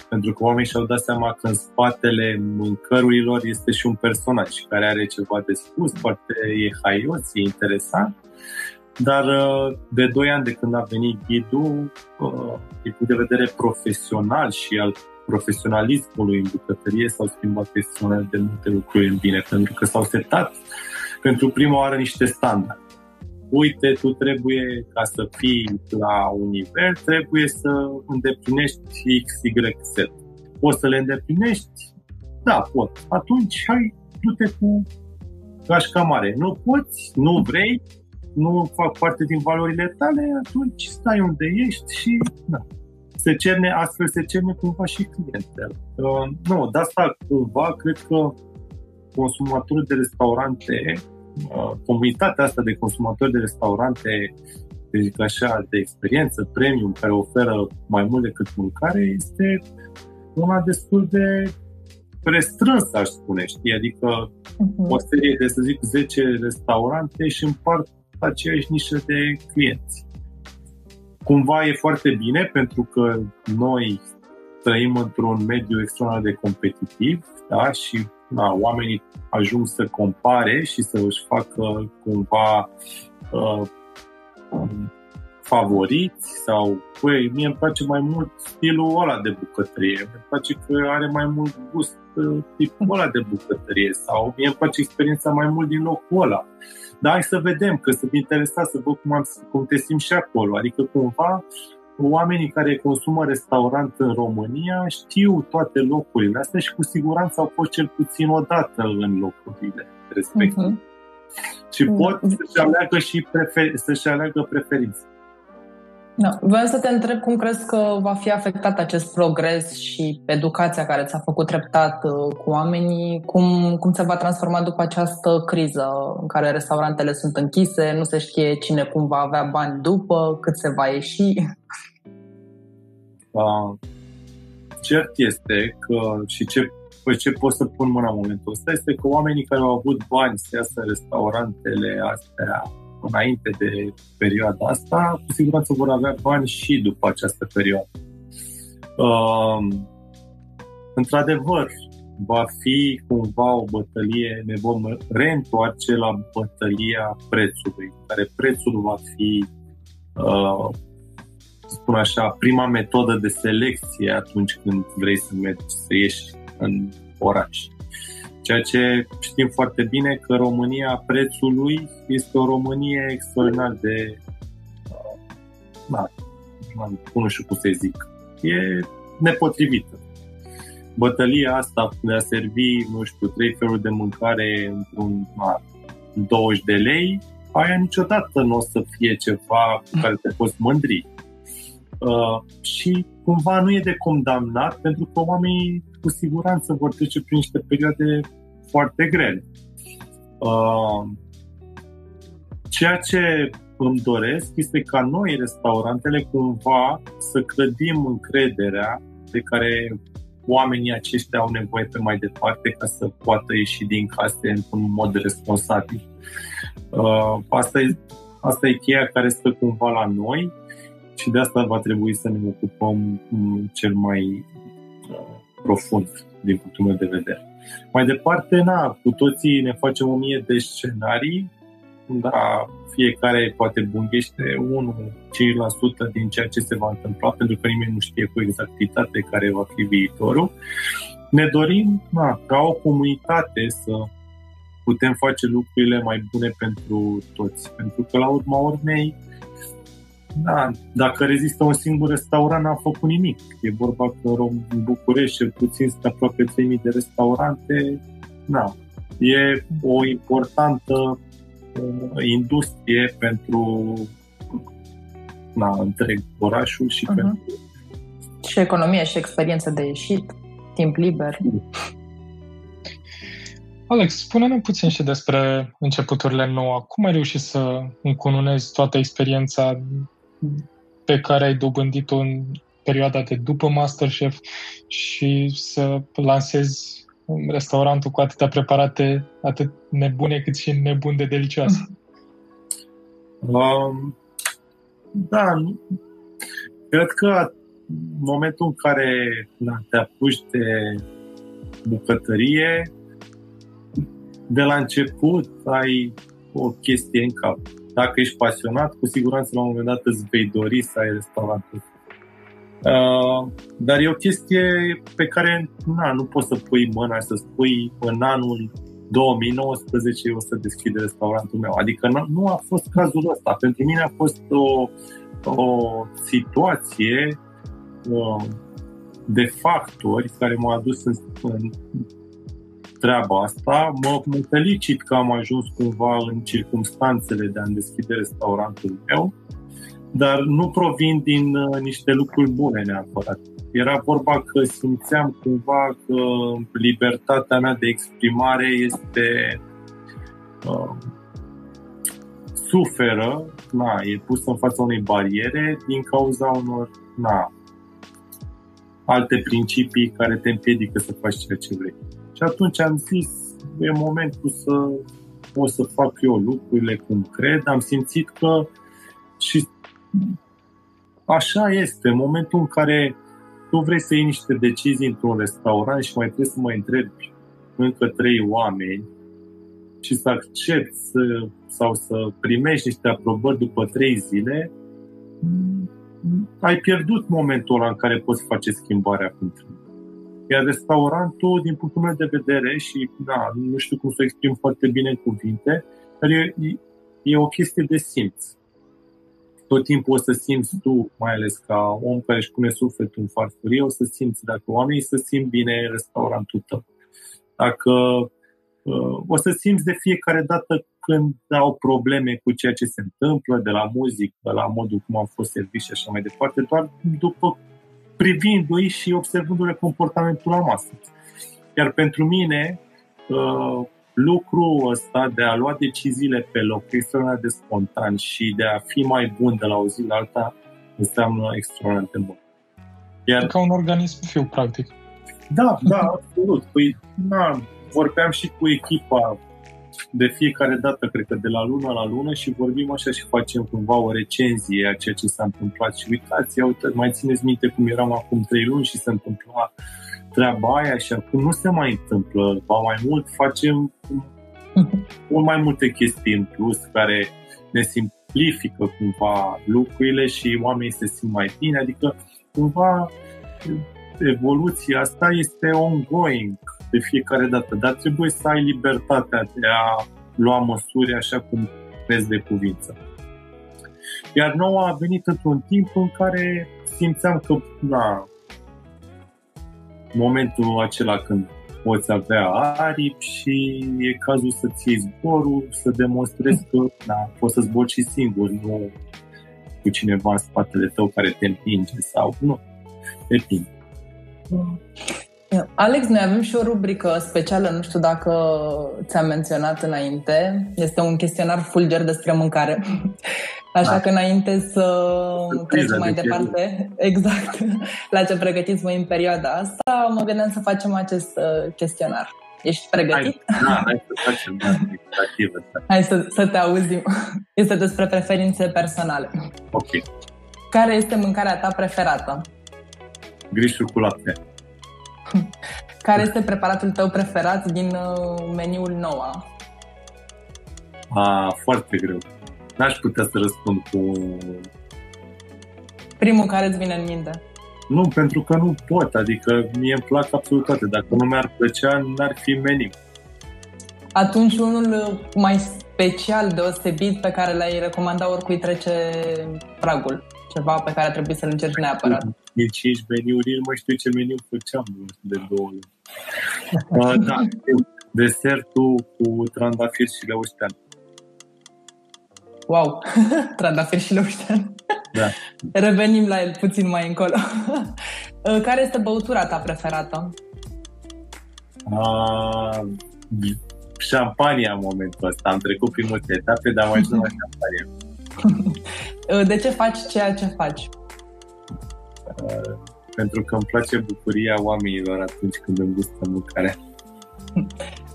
pentru că oamenii și-au dat seama că în spatele mâncărurilor este și un personaj care are ceva de spus, foarte e haios, e interesant. Dar uh, de 2 ani de când a venit ghidul, uh, din punct de vedere profesional și al profesionalismului în bucătărie s-au schimbat extraordinar de multe lucruri în bine, pentru că s-au setat pentru prima oară niște standarde uite, tu trebuie, ca să fii la un nivel, trebuie să îndeplinești X, Y, Z. Poți să le îndeplinești? Da, pot. Atunci, hai, du-te cu gașca mare. Nu poți, nu vrei, nu fac parte din valorile tale, atunci stai unde ești și da. Se cerne, astfel se cerne cumva și clientel. Uh, nu, de asta cumva cred că consumatorul de restaurante Uh, comunitatea asta de consumatori de restaurante, de zic așa, de experiență premium, care oferă mai mult decât mâncare, este una destul de restrânsă, aș spune, știi? Adică uh-huh. o serie de, să zic, 10 restaurante și împart aceeași nișă de clienți. Cumva e foarte bine pentru că noi trăim într-un mediu extraordinar de competitiv da? și na, oamenii ajung să compare și să își facă cumva uh, favoriți sau, păi, mie îmi place mai mult stilul ăla de bucătărie, îmi place că are mai mult gust uh, tipul ăla de bucătărie sau mie îmi place experiența mai mult din locul ăla. Dar hai să vedem, că sunt interesat să văd cum, am, cum te simți și acolo. Adică cumva oamenii care consumă restaurant în România știu toate locurile astea și cu siguranță au fost cel puțin o dată în locurile respective. Uh-huh. Și pot să-și aleagă și prefer- să-și aleagă preferințe. Da. Vreau să te întreb cum crezi că va fi afectat acest progres și educația care ți-a făcut treptat uh, cu oamenii, cum, cum se va transforma după această criză în care restaurantele sunt închise, nu se știe cine cum va avea bani după, cât se va ieși. Uh, cert este că și ce, pe ce pot să pun mâna în momentul ăsta este că oamenii care au avut bani să iasă în restaurantele astea înainte de perioada asta, cu siguranță vor avea bani și după această perioadă. Uh, într-adevăr, va fi cumva o bătălie, ne vom reîntoarce la bătălia prețului, care prețul va fi, uh, spun așa, prima metodă de selecție atunci când vrei să mergi, să ieși în oraș. Ceea ce știm foarte bine că România prețului este o Românie extraordinar de da, nu știu cum să zic, e nepotrivită. Bătălia asta de a servi, nu știu, trei feluri de mâncare într-un na, 20 de lei, aia niciodată nu o să fie ceva cu care te poți mândri. Uh, și cumva nu e de condamnat pentru că oamenii cu siguranță vor trece prin niște perioade foarte grele. Uh, ceea ce îmi doresc este ca noi, restaurantele, cumva să clădim încrederea pe care oamenii aceștia au nevoie pe mai departe ca să poată ieși din case într-un mod responsabil. Uh, asta, e, asta e cheia care stă cumva la noi și de asta va trebui să ne ocupăm mm, cel mai uh, profund din punctul meu de vedere. Mai departe, na, cu toții ne facem o mie de scenarii, da, fiecare poate bunghește 1-5% din ceea ce se va întâmpla, pentru că nimeni nu știe cu exactitate care va fi viitorul. Ne dorim, na, ca o comunitate, să putem face lucrurile mai bune pentru toți. Pentru că, la urma urmei, da, dacă rezistă un singur restaurant, n-a făcut nimic. E vorba că în București, cel puțin, sunt aproape 3000 de restaurante. Da, e o importantă uh, industrie pentru na, întreg orașul și uh-huh. pentru... Și economie și experiență de ieșit, timp liber. Alex, spune-ne puțin și despre începuturile nouă. Cum ai reușit să încununezi toată experiența pe care ai dobândit-o în perioada de după Masterchef și să lansezi restaurantul cu atâtea preparate atât nebune cât și nebun de delicioase. Um, da, cred că în momentul în care na, te apuci de bucătărie, de la început ai o chestie în cap dacă ești pasionat, cu siguranță la un moment dat îți vei dori să ai restaurantul. Uh, dar e o chestie pe care na, nu poți să pui mâna și să spui în anul 2019 o să deschid restaurantul meu. Adică nu, nu a fost cazul ăsta. Pentru mine a fost o, o situație uh, de factori care m-a adus în, în treaba asta. Mă, mă felicit că am ajuns cumva în circumstanțele de a-mi deschide restaurantul meu, dar nu provin din uh, niște lucruri bune neapărat. Era vorba că simțeam cumva că libertatea mea de exprimare este uh, suferă, na, e pusă în fața unei bariere din cauza unor na, alte principii care te împiedică să faci ceea ce vrei. Și atunci am zis, e momentul să o să fac eu lucrurile cum cred. Am simțit că și așa este, în momentul în care tu vrei să iei niște decizii într-un restaurant și mai trebuie să mai întrebi încă trei oameni și să accepti să, sau să primești niște aprobări după trei zile, ai pierdut momentul ăla în care poți face schimbarea cum trebuie. Iar restaurantul, din punctul meu de vedere, și da, nu știu cum să o exprim foarte bine în cuvinte, dar e, e o chestie de simț. Tot timpul o să simți tu, mai ales ca om care își pune sufletul în farfurie, o să simți dacă oamenii să simt bine în restaurantul tău. Dacă uh, o să simți de fiecare dată când au probleme cu ceea ce se întâmplă, de la muzică, de la modul cum au fost serviți și așa mai departe, doar după privindu-i și observându-le comportamentul la masă. Iar pentru mine, uh, lucrul ăsta de a lua deciziile pe loc, extraordinar de spontan și de a fi mai bun de la o zi la alta, înseamnă extraordinar de bun. Iar... Ca un organism fiu, practic. Da, da, absolut. Păi, na, vorbeam și cu echipa de fiecare dată, cred că de la lună la lună și vorbim așa și facem cumva o recenzie a ceea ce s-a întâmplat și uitați, uite, mai țineți minte cum eram acum trei luni și se întâmpla treaba aia și acum nu se mai întâmplă, ba mai mult facem mult mai multe chestii în plus care ne simplifică cumva lucrurile și oamenii se simt mai bine, adică cumva evoluția asta este ongoing de fiecare dată, dar trebuie să ai libertatea de a lua măsuri așa cum crezi de cuvință. Iar noua a venit într-un timp în care simțeam că, na, momentul acela când poți avea aripi și e cazul să ții zborul, să demonstrezi că na, poți să zbori și singur, nu cu cineva în spatele tău care te împinge sau nu. Depinde. Alex, noi avem și o rubrică specială, nu știu dacă ți-am menționat înainte. Este un chestionar fulger despre mâncare. Așa da. că înainte să trecem mai de departe, exact, la ce pregătiți voi în perioada asta, mă gândeam să facem acest uh, chestionar. Ești pregătit? Hai, da, hai să facem, da, Hai să, să te auzim. Este despre preferințe personale. Ok. Care este mâncarea ta preferată? Grișul cu lapte. Care este preparatul tău preferat din uh, meniul NOA? A, foarte greu. N-aș putea să răspund cu... Primul care îți vine în minte? Nu, pentru că nu pot. Adică mie îmi plac absolut toate. Dacă nu mi-ar plăcea, n-ar fi meniu. Atunci unul mai special, deosebit, pe care l-ai recomanda oricui trece pragul. Ceva pe care trebuie să-l încerci neapărat. Din 5 meniuri, nu mai știu ce meniu făceam de două luni. uh, da, desertul cu trandafir și leuștean. Wow, trandafir și leuștean. Da. Revenim la el puțin mai încolo. Uh, care este băutura ta preferată? Uh, șampania în momentul ăsta. Am trecut prin multe etape, dar mai sunt la șampania. Uh, de ce faci ceea ce faci? Uh, pentru că îmi place bucuria oamenilor atunci când îmi gustă mâncarea.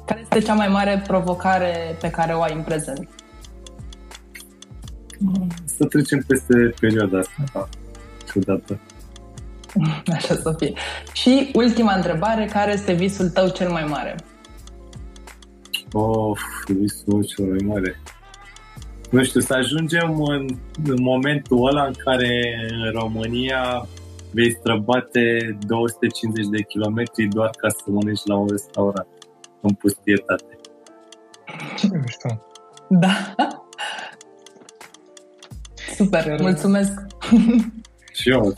Care este cea mai mare provocare pe care o ai în prezent? Să trecem peste perioada asta da. ciudată. Așa să fie. Și ultima întrebare, care este visul tău cel mai mare? Of, visul cel mai mare. Nu știu, să ajungem în, în momentul ăla în care în România vei străbate 250 de kilometri doar ca să mănânci la un restaurant în pustietate. Ce mișto. Da. Super, mulțumesc. Și eu.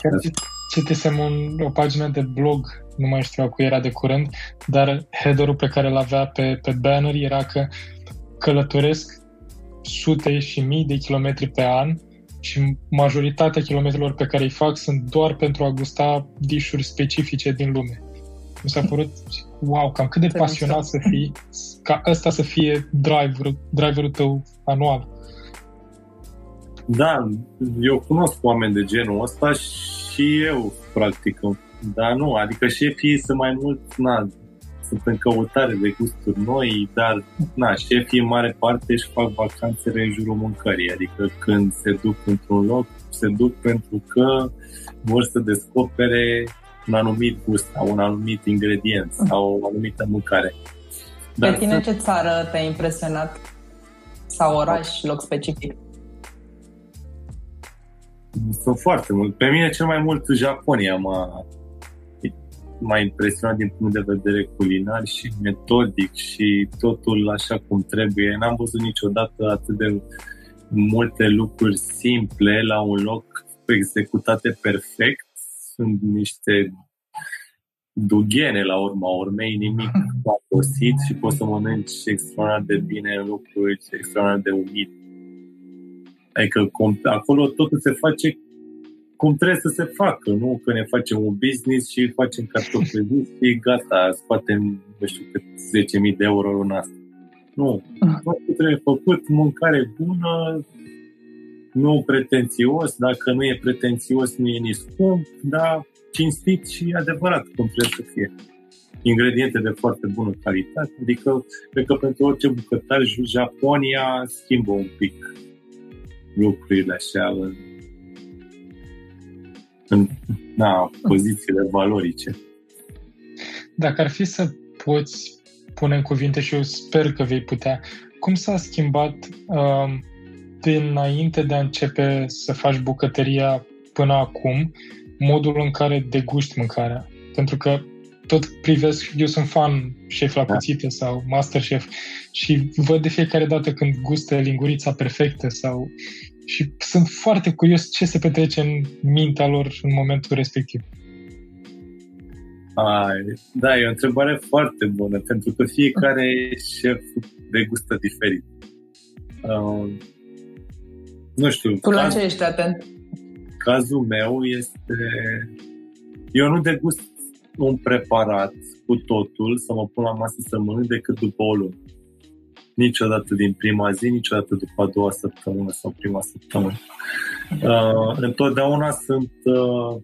Citisem un, o pagină de blog, nu mai știu cu era de curând, dar headerul pe care îl avea pe, pe banner era că călătoresc sute și mii de kilometri pe an și majoritatea kilometrilor pe care îi fac sunt doar pentru a gusta dișuri specifice din lume. Mi s-a părut, wow, cam cât de Se pasionat să fii, ca ăsta să fie driver, driverul tău anual. Da, eu cunosc oameni de genul ăsta și eu practic. Dar nu, adică șefii sunt mai mult, na, sunt în căutare de gusturi noi, dar na, șefii în mare parte își fac vacanțele în jurul mâncării, adică când se duc într-un loc, se duc pentru că vor să descopere un anumit gust sau un anumit ingredient sau o anumită mâncare. Dar Pe tine ce țară te-a impresionat? Sau oraș, loc specific? Sunt foarte mult. Pe mine cel mai mult Japonia m-a, m-a impresionat din punct de vedere culinar și metodic și totul așa cum trebuie. N-am văzut niciodată atât de multe lucruri simple la un loc executate perfect. Sunt niște dughene la urma urmei, nimic obosit și poți să mănânci extraordinar de bine lucruri, extraordinar de umit. Adică acolo totul se face cum trebuie să se facă, nu că ne facem un business și facem cartofi și gata, scoatem, nu știu, 10.000 de euro luna asta. Nu, totul trebuie făcut, mâncare bună, nu pretențios, dacă nu e pretențios nu e nici scump, dar cinstit și adevărat cum trebuie să fie. Ingrediente de foarte bună calitate, adică cred că pentru orice bucătar Japonia schimbă un pic lucrurile așa în, în na, pozițiile valorice. Dacă ar fi să poți pune în cuvinte și eu sper că vei putea, cum s-a schimbat uh, dinainte de a începe să faci bucătăria până acum, modul în care deguști mâncarea? Pentru că tot privesc, eu sunt fan șef la da. cuțite sau master chef și văd de fiecare dată când gustă lingurița perfectă sau și sunt foarte curios ce se petrece în mintea lor în momentul respectiv. Ai, da, e o întrebare foarte bună, pentru că fiecare șef degustă diferit. Uh, nu știu. Tu la ce ești atent? Cazul meu este... Eu nu degust un preparat cu totul să mă pun la masă să mănânc decât după o lună. Niciodată din prima zi, niciodată după a doua săptămână sau prima săptămână. Uh, întotdeauna sunt uh,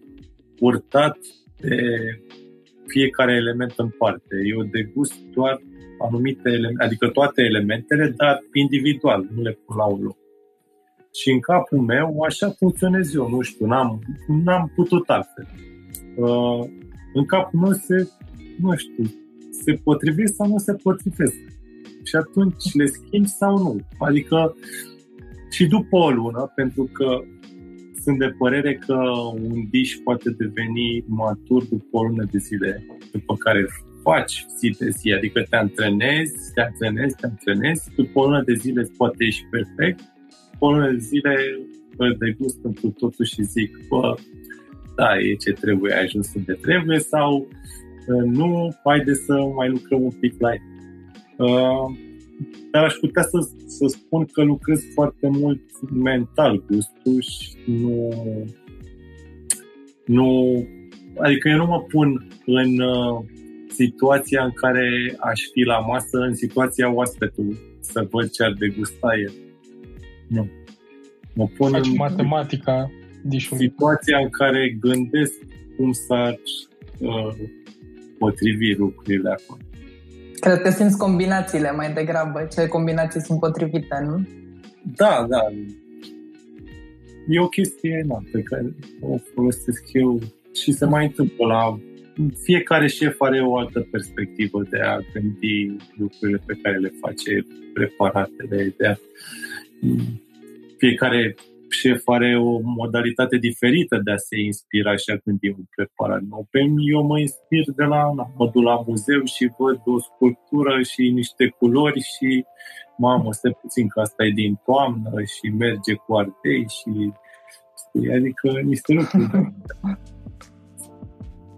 purtat de fiecare element în parte. Eu degust doar anumite elemente, adică toate elementele, dar individual, nu le pun la un loc. Și în capul meu așa funcționez eu, nu știu, n-am, n-am putut altfel. Uh, în capul meu se, nu știu, se potrivesc sau nu se potrivesc. Și atunci le schimb sau nu. Adică și după o lună, pentru că sunt de părere că un dish poate deveni matur după o lună de zile, după care faci zi de zi, adică te antrenezi, te antrenezi, te antrenezi, după o lună de zile poate ieși perfect, după o lună de zile îl degust pentru totul și zic, bă, da, e ce trebuie, ai ajuns unde trebuie sau nu, haide să mai lucrăm un pic la el. Uh, dar aș putea să, să spun că lucrez foarte mult mental gustul și nu, nu adică eu nu mă pun în uh, situația în care aș fi la masă, în situația oaspetului, să văd ce ar degusta el. Nu. Mă pun Faci în matematica dișului. situația în care gândesc cum s-ar uh, potrivi lucrurile acolo. Cred că simți combinațiile mai degrabă, ce combinații sunt potrivite, nu? Da, da. E o chestie na, pe care o folosesc eu și se mai întâmplă la fiecare șef are o altă perspectivă de a gândi lucrurile pe care le face, preparatele, de a... Fiecare șef are o modalitate diferită de a se inspira și a gândi un preparat nou. Pe mine eu mă inspir de la, mă duc la muzeu și văd o sculptură și niște culori și mamă, stai puțin că asta e din toamnă și merge cu ardei și adică niște lucruri.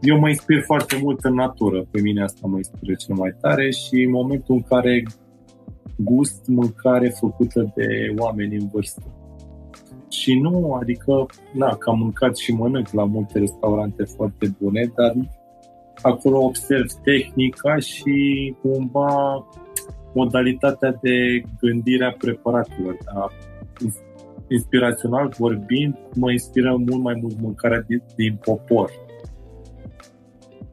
Eu mă inspir foarte mult în natură, pe mine asta mă inspiră cel mai tare și în momentul în care gust mâncare făcută de oameni în vârstă și nu, adică, na, că am mâncat și mănânc la multe restaurante foarte bune, dar acolo observ tehnica și cumva modalitatea de gândire a preparatelor. Da? Inspirațional vorbind, mă inspiră mult mai mult mâncarea din, din popor.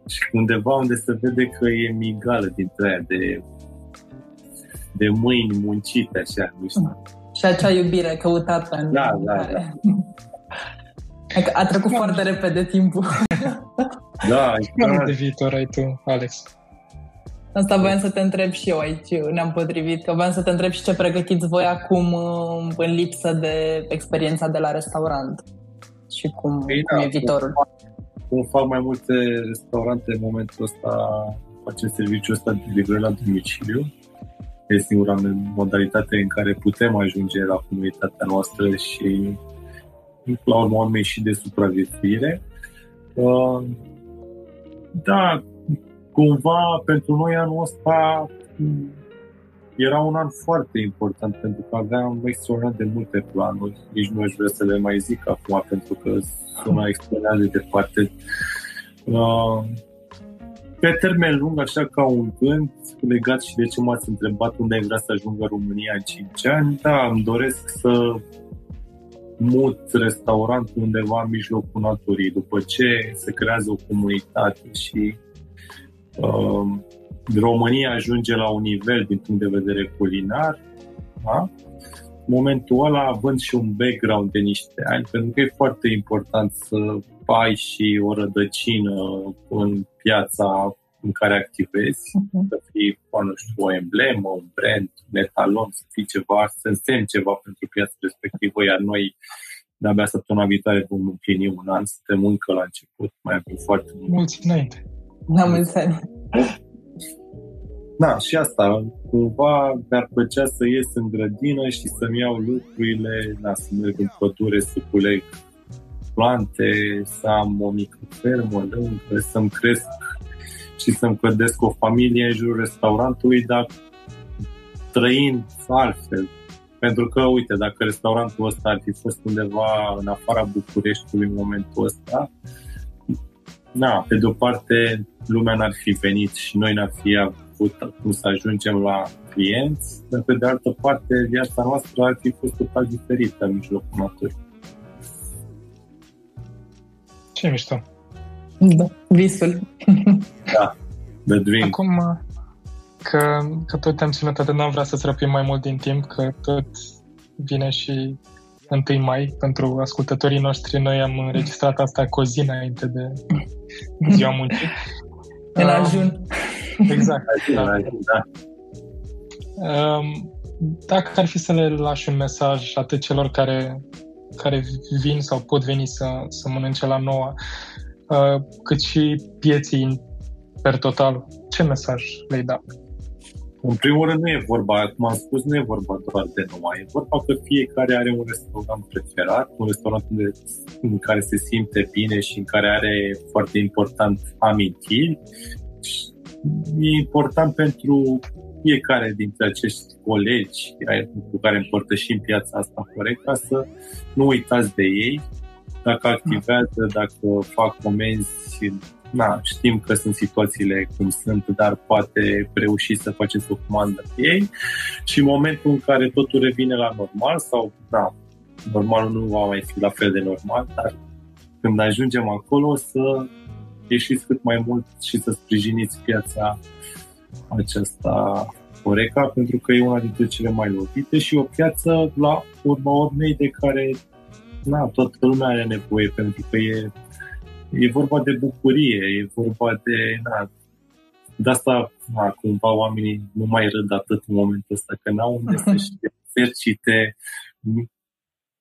Și undeva unde se vede că e migală dintre aia de, de mâini muncite, așa, nu știu. Și acea iubire căutată în da, da, da. A trecut foarte repede timpul. Da, Care de viitor ai tu, Alex? Asta voiam să te întreb și eu aici, ne-am potrivit, că voiam să te întreb și ce pregătiți voi acum în lipsă de experiența de la restaurant. și cum, Ei, cum da, e viitorul. Cum fac mai multe restaurante în momentul ăsta, facem serviciul ăsta de livrare la domiciliu. E singura modalitate în care putem ajunge la comunitatea noastră și la urmă urmei și de supraviețuire. Uh, da, cumva pentru noi anul ăsta era un an foarte important pentru că aveam extraordinar de multe planuri. Nici nu aș vrea să le mai zic acum pentru că sună extraordinar de departe. Uh, pe termen lung, așa ca un gând, legat și de ce m-ați întrebat unde ai vrea să ajungă România în 5 ani, da, îmi doresc să mut restaurantul undeva în mijlocul naturii, după ce se creează o comunitate și uh, România ajunge la un nivel din punct de vedere culinar, da? momentul ăla având și un background de niște ani, pentru că e foarte important să ai și o rădăcină în piața în care activezi, uh-huh. să fii, nu știu, o emblemă, un brand, un etalon, să fii ceva, să însemni ceva pentru piața respectivă, iar noi de-abia săptămâna viitoare vom împlini un an, suntem încă la început, mai avem foarte mult. Mulți înainte. La mulți ani. Da, și asta, cumva mi-ar plăcea să ies în grădină și să-mi iau lucrurile, da, să merg în pădure, să culeg plante, să am o mică fermă lângă, să-mi cresc și să-mi clădesc o familie în jurul restaurantului, dar trăind altfel. Pentru că, uite, dacă restaurantul ăsta ar fi fost undeva în afara Bucureștiului în momentul ăsta, na, pe de-o parte, lumea n-ar fi venit și noi n-ar fi avut cum să ajungem la clienți, dar pe de altă parte, viața noastră ar fi fost total diferită în mijlocul naturii. Ce mișto! Da, visul. Da, the dream. Acum că, că tot te-am ținut atât, n-am vrea să-ți răpim mai mult din timp, că tot vine și 1 mai pentru ascultătorii noștri. Noi am înregistrat asta cu o zi înainte de ziua muncii. În uh, ajun. Exact. da. da. Um, dacă ar fi să le lași un mesaj atât celor care, care vin sau pot veni să, să mănânce la noua, uh, cât și pieții per total, ce mesaj le-ai da? În primul rând nu e vorba, cum am spus, nu e vorba doar de numai, e vorba că fiecare are un restaurant preferat, un restaurant unde, în care se simte bine și în care are foarte important amintiri. E important pentru fiecare dintre acești colegi cu care împărtășim piața asta corect, ca să nu uitați de ei, dacă activează, dacă fac comenzi na, știm că sunt situațiile cum sunt, dar poate reuși să faceți o comandă pe ei. Și în momentul în care totul revine la normal sau, da, normalul nu va mai fi la fel de normal, dar când ajungem acolo să ieșiți cât mai mult și să sprijiniți piața aceasta Oreca, pentru că e una dintre cele mai lovite și o piață la urma urmei de care na, toată lumea are nevoie, pentru că e e vorba de bucurie, e vorba de... Na, de asta, na, cumva, oamenii nu mai râd atât în momentul ăsta, că n-au unde să-și exercite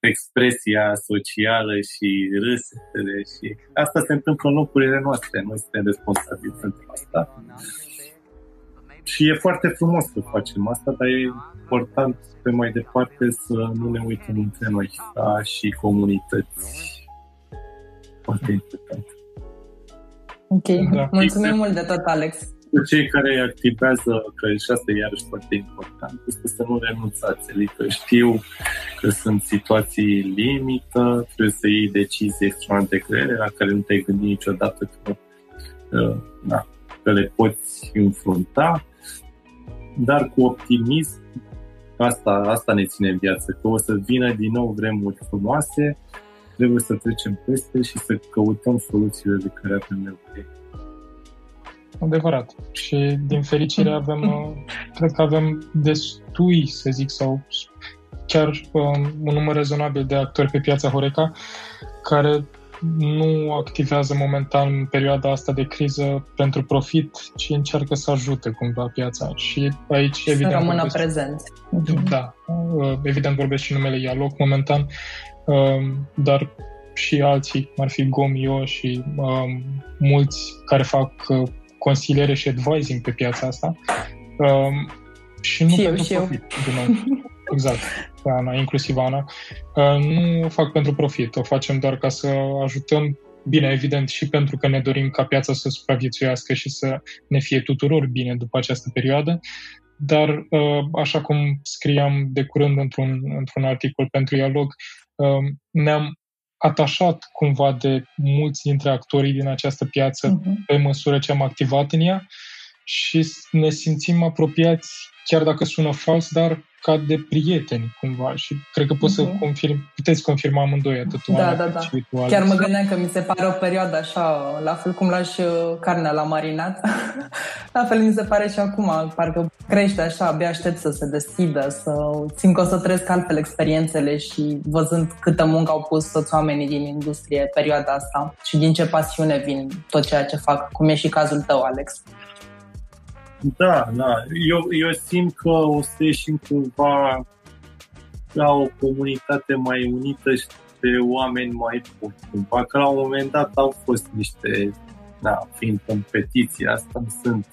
expresia socială și râsetele și asta se întâmplă în locurile noastre, noi suntem responsabili pentru asta. Și e foarte frumos să facem asta, dar e important pe mai departe să nu ne uităm între noi, ca și comunități foarte important. Ok, da. mulțumim mult de tot, Alex. Cei care activează, că și asta e iarăși foarte important, este să nu renunțați. Adică știu că sunt situații limită, trebuie să iei decizii extrem de grele, la care nu te-ai gândit niciodată că, da, că le poți înfrunta, dar cu optimism, asta, asta ne ține în viață, că o să vină din nou vremuri frumoase, trebuie să trecem peste și să căutăm soluțiile de care avem nevoie. Adevărat. Și din fericire avem, uh, cred că avem destui, să zic, sau chiar um, un număr rezonabil de actori pe piața Horeca care nu activează momentan în perioada asta de criză pentru profit, ci încearcă să ajute cumva piața. Și aici, să evident... Să rămână prezent. Da. Uh, evident vorbesc și numele Ialoc momentan, Um, dar și alții, cum ar fi Gomio și um, mulți care fac uh, consiliere și advising pe piața asta. Um, și nu și pentru eu, și profit, eu. din nou. Exact, Ana, inclusiv Ana. Uh, nu o fac pentru profit, o facem doar ca să ajutăm Bine, evident, și pentru că ne dorim ca piața să supraviețuiască și să ne fie tuturor bine după această perioadă, dar, uh, așa cum scriam de curând într-un, într-un articol pentru Dialog, uh, ne-am atașat cumva de mulți dintre actorii din această piață uh-huh. pe măsură ce am activat în ea și ne simțim apropiați, chiar dacă sună fals, dar ca de prieteni cumva și cred că poți uh-huh. să mhm. confirm, puteți confirma amândoi atât Da, da, da. Chiar mă gândeam că mi se pare o perioadă așa, la fel cum lași uh, carnea la marinat, la fel mi se pare și acum, parcă crește așa, abia aștept să se deschidă, să simt că o să trăiesc altfel experiențele și văzând câtă muncă au pus toți oamenii din industrie perioada asta și din ce pasiune vin tot ceea ce fac, cum e și cazul tău, Alex. Da, da. Eu, eu simt că o să ieșim cumva la o comunitate mai unită și pe oameni mai buni. Cumva că la un moment dat au fost niște, da, fiind competiția asta, sunt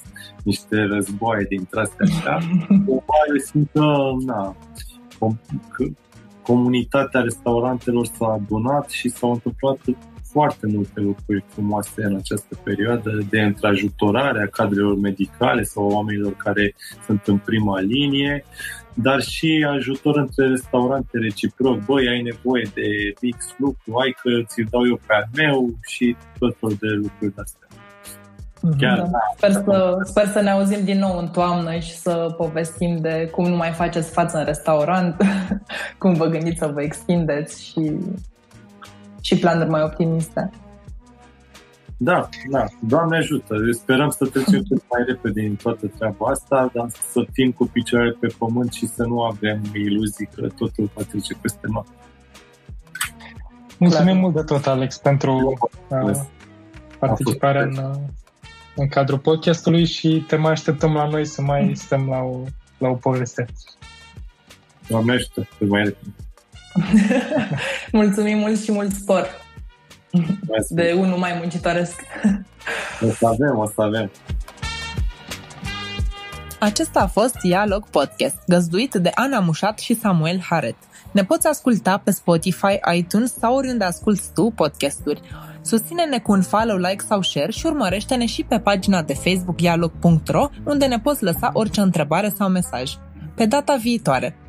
niște războaie dintre astea așa. Cumva eu simt că, na, că comunitatea restaurantelor s-a adunat și s-au întâmplat foarte multe lucruri frumoase în această perioadă de întrajutorare a cadrelor medicale sau oamenilor care sunt în prima linie, dar și ajutor între restaurante reciproc. Băi, ai nevoie de X lucru, ai că ți-l dau eu pe al meu și tot felul de lucruri de astea. Mhm. Chiar, da. da. Sper, să, sper să ne auzim din nou în toamnă și să povestim de cum nu mai faceți față în restaurant, cum vă gândiți să vă extindeți și și planuri mai optimiste. Da, da, Doamne ajută. Sperăm să trecem cât mai repede din toată treaba asta, dar să fim cu picioarele pe pământ și să nu avem iluzii că totul va trece peste noapte. Mulțumim Clar. mult de tot, Alex, pentru uh, participarea în, uh, în cadrul podcastului și te mai așteptăm la noi să mai stăm la o, la o poveste. Doamne ajută, mai repede. Mulțumim mult și mult spor de unul mai muncitoresc. O să avem, o să avem. Acesta a fost Dialog Podcast, găzduit de Ana Mușat și Samuel Haret. Ne poți asculta pe Spotify, iTunes sau oriunde asculti tu podcasturi. Susține-ne cu un follow, like sau share și urmărește-ne și pe pagina de Facebook dialog.ro unde ne poți lăsa orice întrebare sau mesaj. Pe data viitoare!